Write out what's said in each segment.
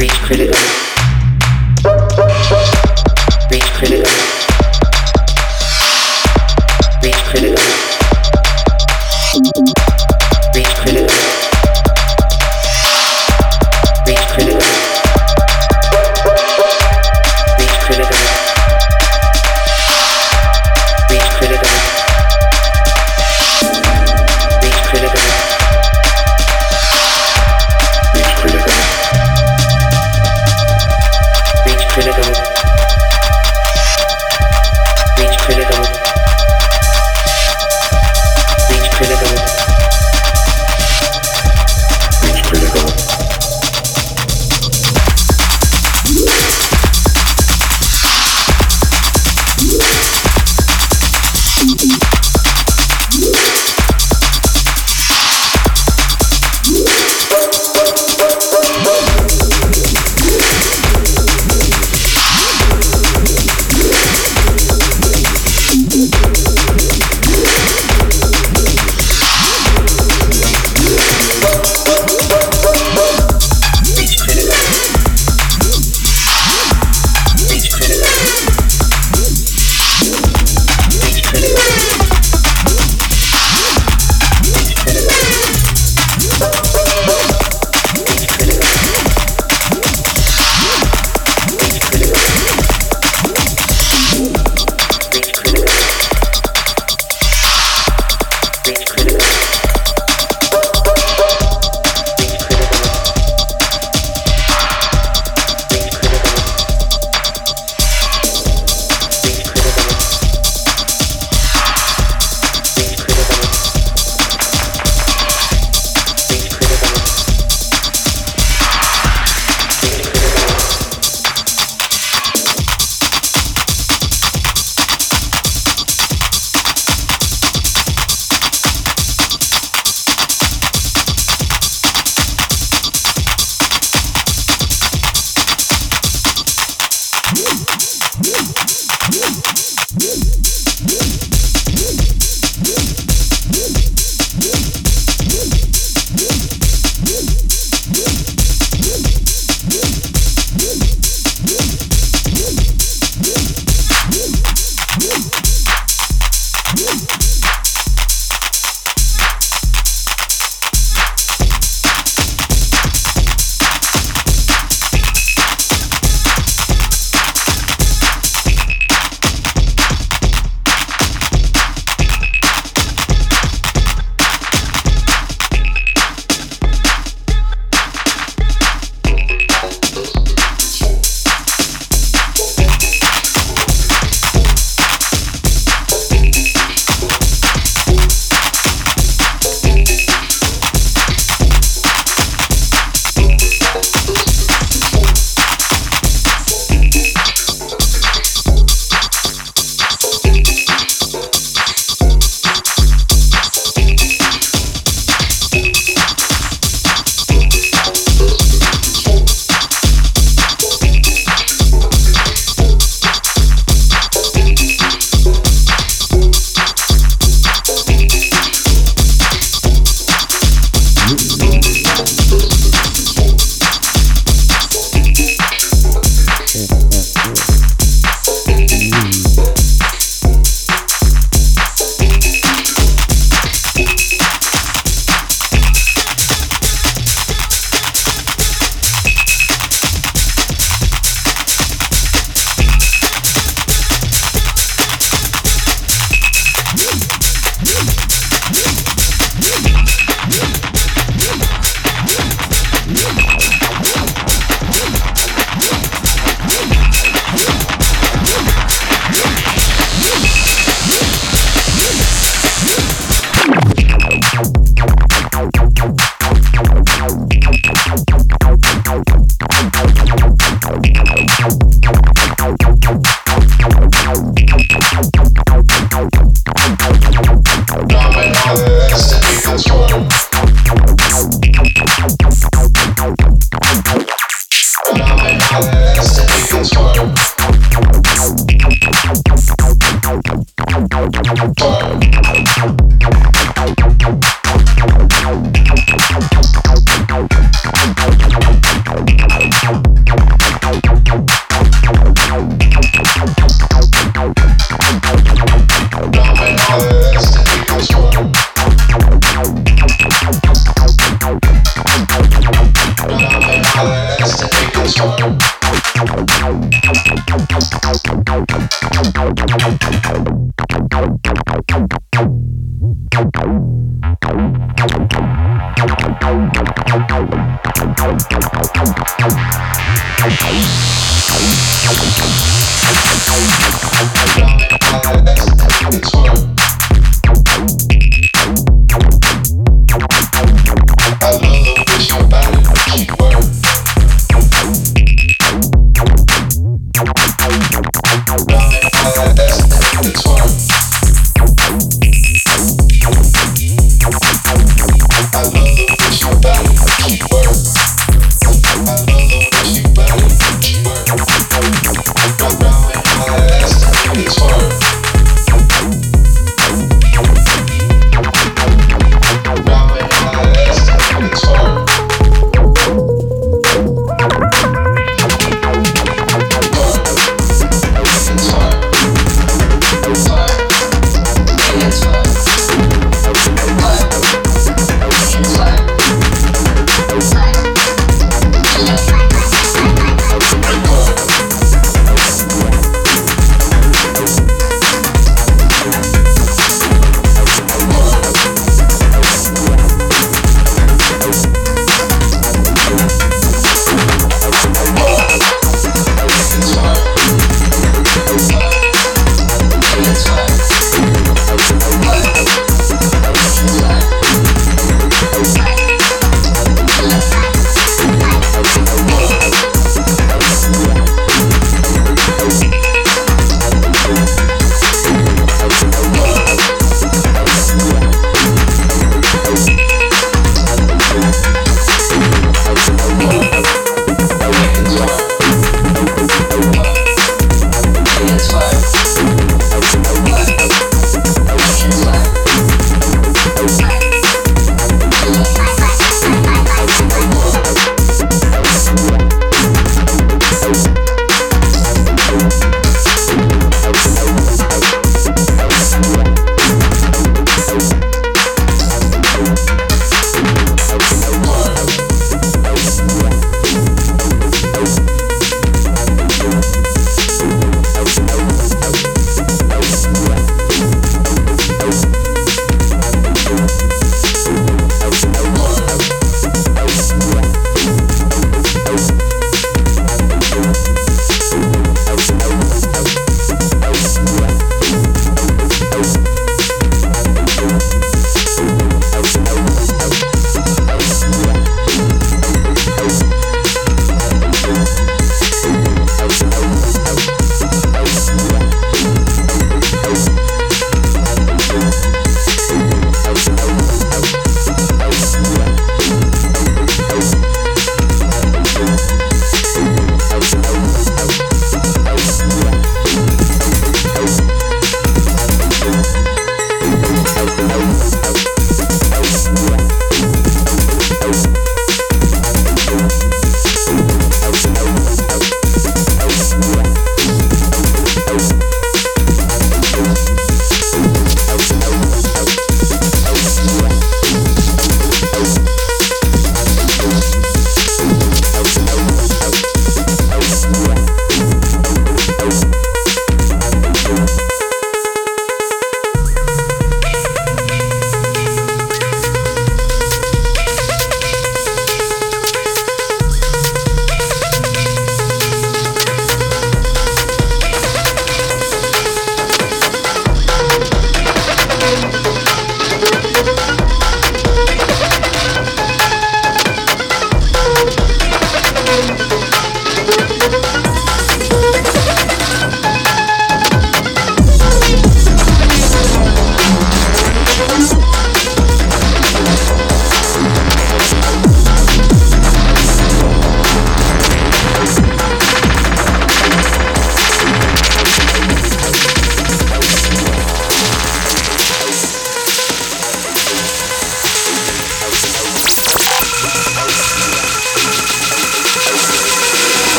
Reach critical.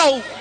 đầu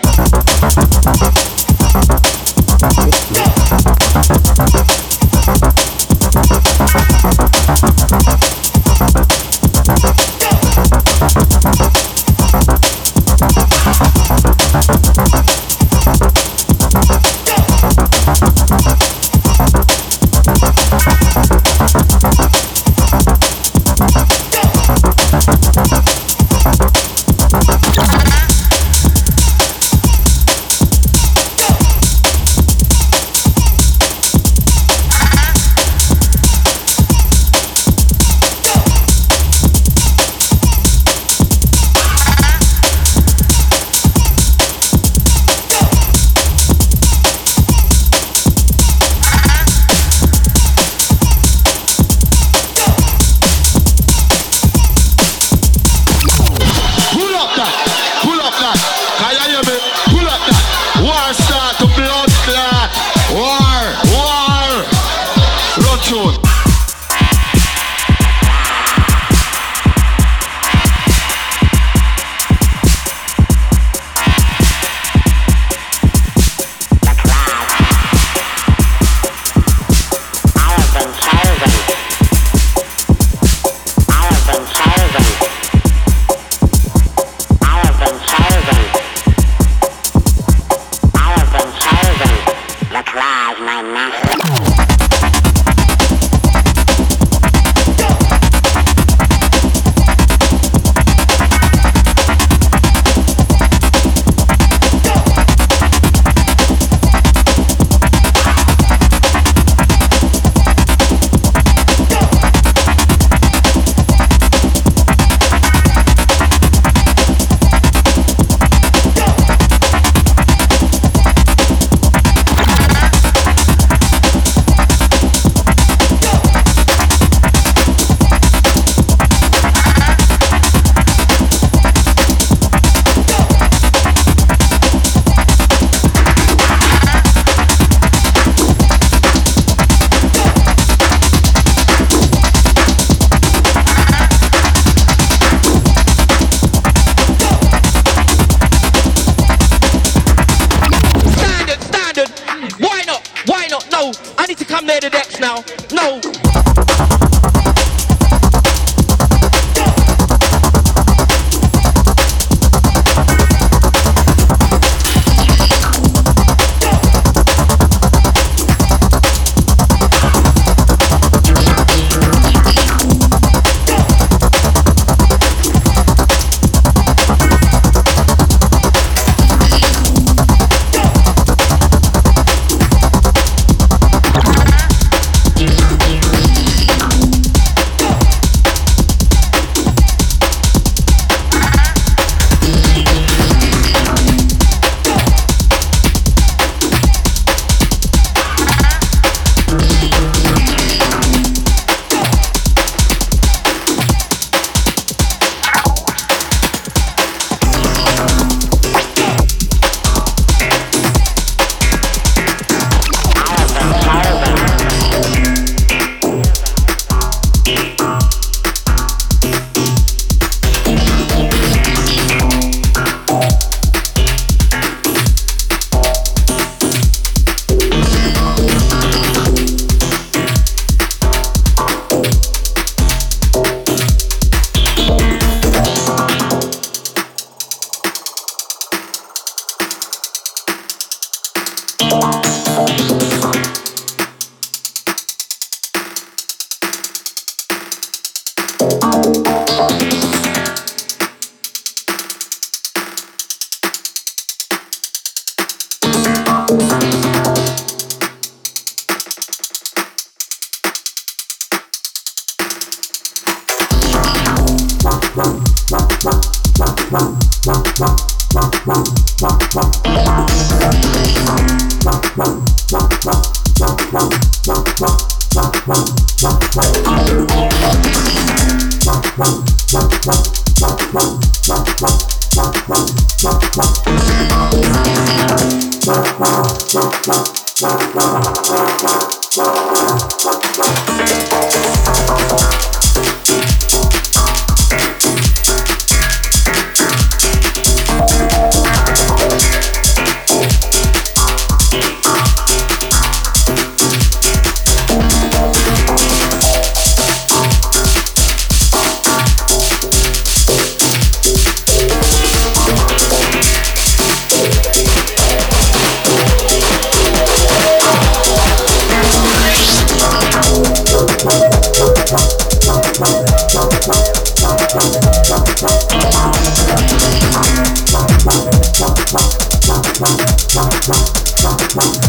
Bye.